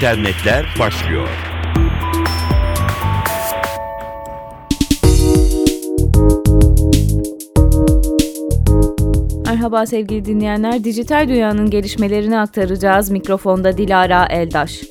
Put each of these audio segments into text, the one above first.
internetler başlıyor. Merhaba sevgili dinleyenler. Dijital dünyanın gelişmelerini aktaracağız. Mikrofonda Dilara Eldaş.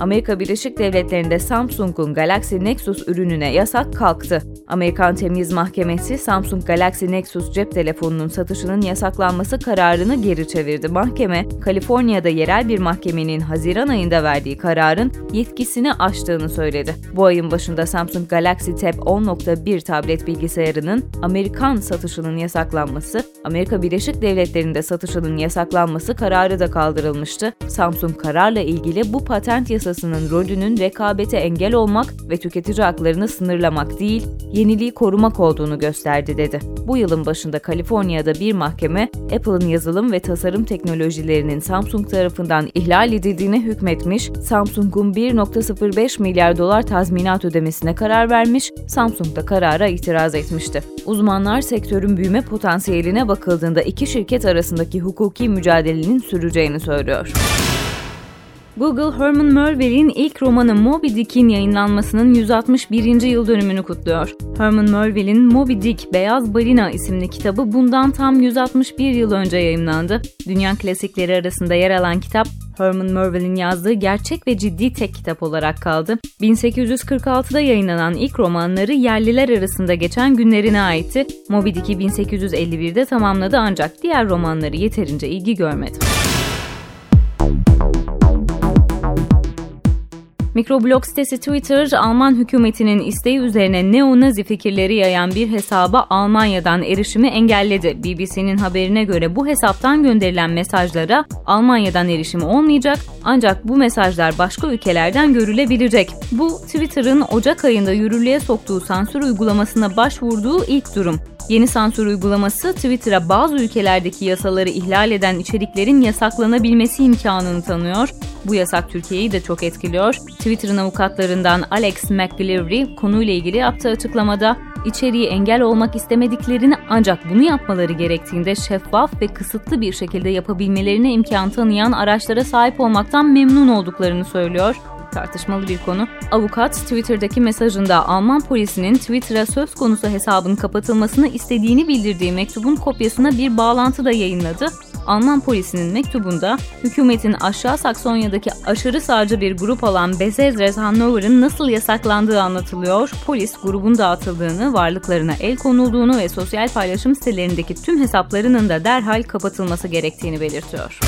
Amerika Birleşik Devletleri'nde Samsung'un Galaxy Nexus ürününe yasak kalktı. Amerikan Temiz Mahkemesi Samsung Galaxy Nexus cep telefonunun satışının yasaklanması kararını geri çevirdi. Mahkeme, Kaliforniya'da yerel bir mahkemenin Haziran ayında verdiği kararın yetkisini aştığını söyledi. Bu ayın başında Samsung Galaxy Tab 10.1 tablet bilgisayarının Amerikan satışının yasaklanması, Amerika Birleşik Devletleri'nde satışının yasaklanması kararı da kaldırılmıştı. Samsung kararla ilgili bu patent yasasının rolünün rekabete engel olmak ve tüketici haklarını sınırlamak değil, yeniliği korumak olduğunu gösterdi dedi. Bu yılın başında Kaliforniya'da bir mahkeme Apple'ın yazılım ve tasarım teknolojilerinin Samsung tarafından ihlal edildiğine hükmetmiş, Samsung'un 1.05 milyar dolar tazminat ödemesine karar vermiş, Samsung da karara itiraz etmişti. Uzmanlar sektörün büyüme potansiyeline bakıldığında iki şirket arasındaki hukuki mücadelenin süreceğini söylüyor. Google, Herman Melville'in ilk romanı Moby Dick'in yayınlanmasının 161. yıl dönümünü kutluyor. Herman Melville'in Moby Dick, Beyaz Balina isimli kitabı bundan tam 161 yıl önce yayınlandı. Dünya klasikleri arasında yer alan kitap, Herman Melville'in yazdığı gerçek ve ciddi tek kitap olarak kaldı. 1846'da yayınlanan ilk romanları yerliler arasında geçen günlerine aitti. Moby Dick'i 1851'de tamamladı ancak diğer romanları yeterince ilgi görmedi. Mikroblog sitesi Twitter, Alman hükümetinin isteği üzerine neo-nazi fikirleri yayan bir hesaba Almanya'dan erişimi engelledi. BBC'nin haberine göre bu hesaptan gönderilen mesajlara Almanya'dan erişimi olmayacak ancak bu mesajlar başka ülkelerden görülebilecek. Bu Twitter'ın Ocak ayında yürürlüğe soktuğu sansür uygulamasına başvurduğu ilk durum. Yeni sansür uygulaması Twitter'a bazı ülkelerdeki yasaları ihlal eden içeriklerin yasaklanabilmesi imkanını tanıyor. Bu yasak Türkiye'yi de çok etkiliyor. Twitter'ın avukatlarından Alex McGillivray konuyla ilgili yaptığı açıklamada içeriği engel olmak istemediklerini ancak bunu yapmaları gerektiğinde şeffaf ve kısıtlı bir şekilde yapabilmelerine imkan tanıyan araçlara sahip olmaktan memnun olduklarını söylüyor tartışmalı bir konu. Avukat Twitter'daki mesajında Alman polisinin Twitter'a söz konusu hesabın kapatılmasını istediğini bildirdiği mektubun kopyasına bir bağlantı da yayınladı. Alman polisinin mektubunda hükümetin aşağı Saksonya'daki aşırı sağcı bir grup olan Besezres Hannover'ın nasıl yasaklandığı anlatılıyor. Polis grubun dağıtıldığını, varlıklarına el konulduğunu ve sosyal paylaşım sitelerindeki tüm hesaplarının da derhal kapatılması gerektiğini belirtiyor.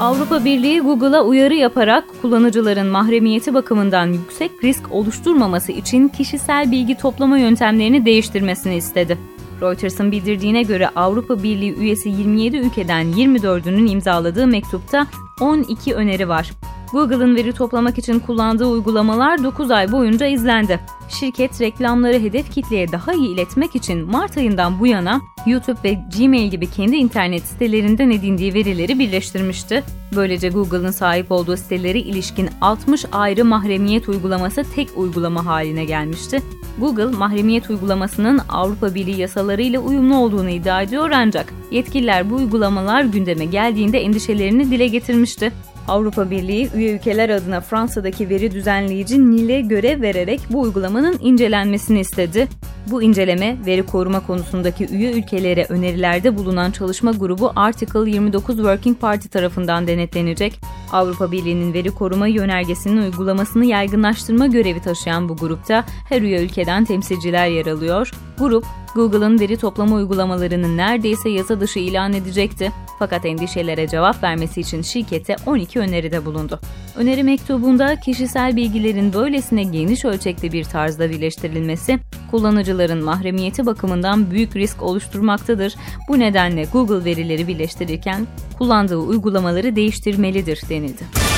Avrupa Birliği Google'a uyarı yaparak kullanıcıların mahremiyeti bakımından yüksek risk oluşturmaması için kişisel bilgi toplama yöntemlerini değiştirmesini istedi. Reuters'ın bildirdiğine göre Avrupa Birliği üyesi 27 ülkeden 24'ünün imzaladığı mektupta 12 öneri var. Google'ın veri toplamak için kullandığı uygulamalar 9 ay boyunca izlendi. Şirket reklamları hedef kitleye daha iyi iletmek için Mart ayından bu yana YouTube ve Gmail gibi kendi internet sitelerinden edindiği verileri birleştirmişti. Böylece Google'ın sahip olduğu siteleri ilişkin 60 ayrı mahremiyet uygulaması tek uygulama haline gelmişti. Google, mahremiyet uygulamasının Avrupa Birliği yasalarıyla uyumlu olduğunu iddia ediyor ancak yetkililer bu uygulamalar gündeme geldiğinde endişelerini dile getirmişti. Avrupa Birliği üye ülkeler adına Fransa'daki veri düzenleyici NIL'e görev vererek bu uygulamanın incelenmesini istedi. Bu inceleme, veri koruma konusundaki üye ülkelere önerilerde bulunan çalışma grubu Article 29 Working Party tarafından denetlenecek. Avrupa Birliği'nin veri koruma yönergesinin uygulamasını yaygınlaştırma görevi taşıyan bu grupta her üye ülkeden temsilciler yer alıyor. Grup, Google'ın veri toplama uygulamalarını neredeyse yasa dışı ilan edecekti. Fakat endişelere cevap vermesi için şirkete 12 öneride bulundu. Öneri mektubunda kişisel bilgilerin böylesine geniş ölçekli bir tarzda birleştirilmesi, kullanıcıların mahremiyeti bakımından büyük risk oluşturmaktadır. Bu nedenle Google verileri birleştirirken kullandığı uygulamaları değiştirmelidir denildi.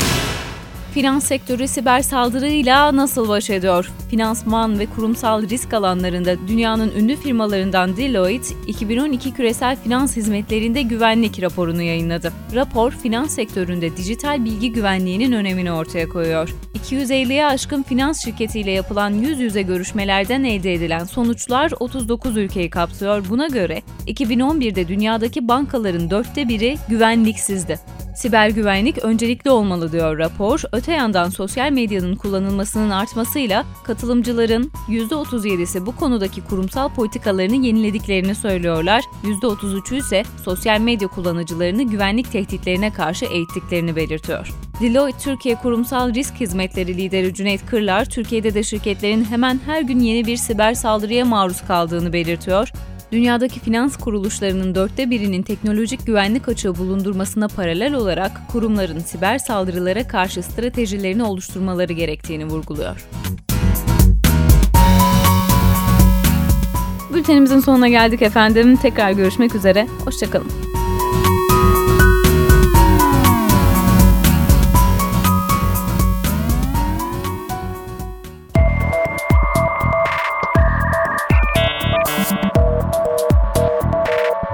Finans sektörü siber saldırıyla nasıl baş ediyor? Finansman ve kurumsal risk alanlarında dünyanın ünlü firmalarından Deloitte, 2012 küresel finans hizmetlerinde güvenlik raporunu yayınladı. Rapor, finans sektöründe dijital bilgi güvenliğinin önemini ortaya koyuyor. 250'ye aşkın finans şirketiyle yapılan yüz yüze görüşmelerden elde edilen sonuçlar 39 ülkeyi kapsıyor. Buna göre 2011'de dünyadaki bankaların dörtte biri güvenliksizdi. Siber güvenlik öncelikli olmalı diyor rapor. Öte yandan sosyal medyanın kullanılmasının artmasıyla katılımcıların %37'si bu konudaki kurumsal politikalarını yenilediklerini söylüyorlar. %33'ü ise sosyal medya kullanıcılarını güvenlik tehditlerine karşı eğittiklerini belirtiyor. Deloitte Türkiye Kurumsal Risk Hizmetleri lideri Cüneyt Kırlar, Türkiye'de de şirketlerin hemen her gün yeni bir siber saldırıya maruz kaldığını belirtiyor. Dünyadaki finans kuruluşlarının dörtte birinin teknolojik güvenlik açığı bulundurmasına paralel olarak kurumların siber saldırılara karşı stratejilerini oluşturmaları gerektiğini vurguluyor. Bültenimizin sonuna geldik efendim. Tekrar görüşmek üzere. Hoşçakalın.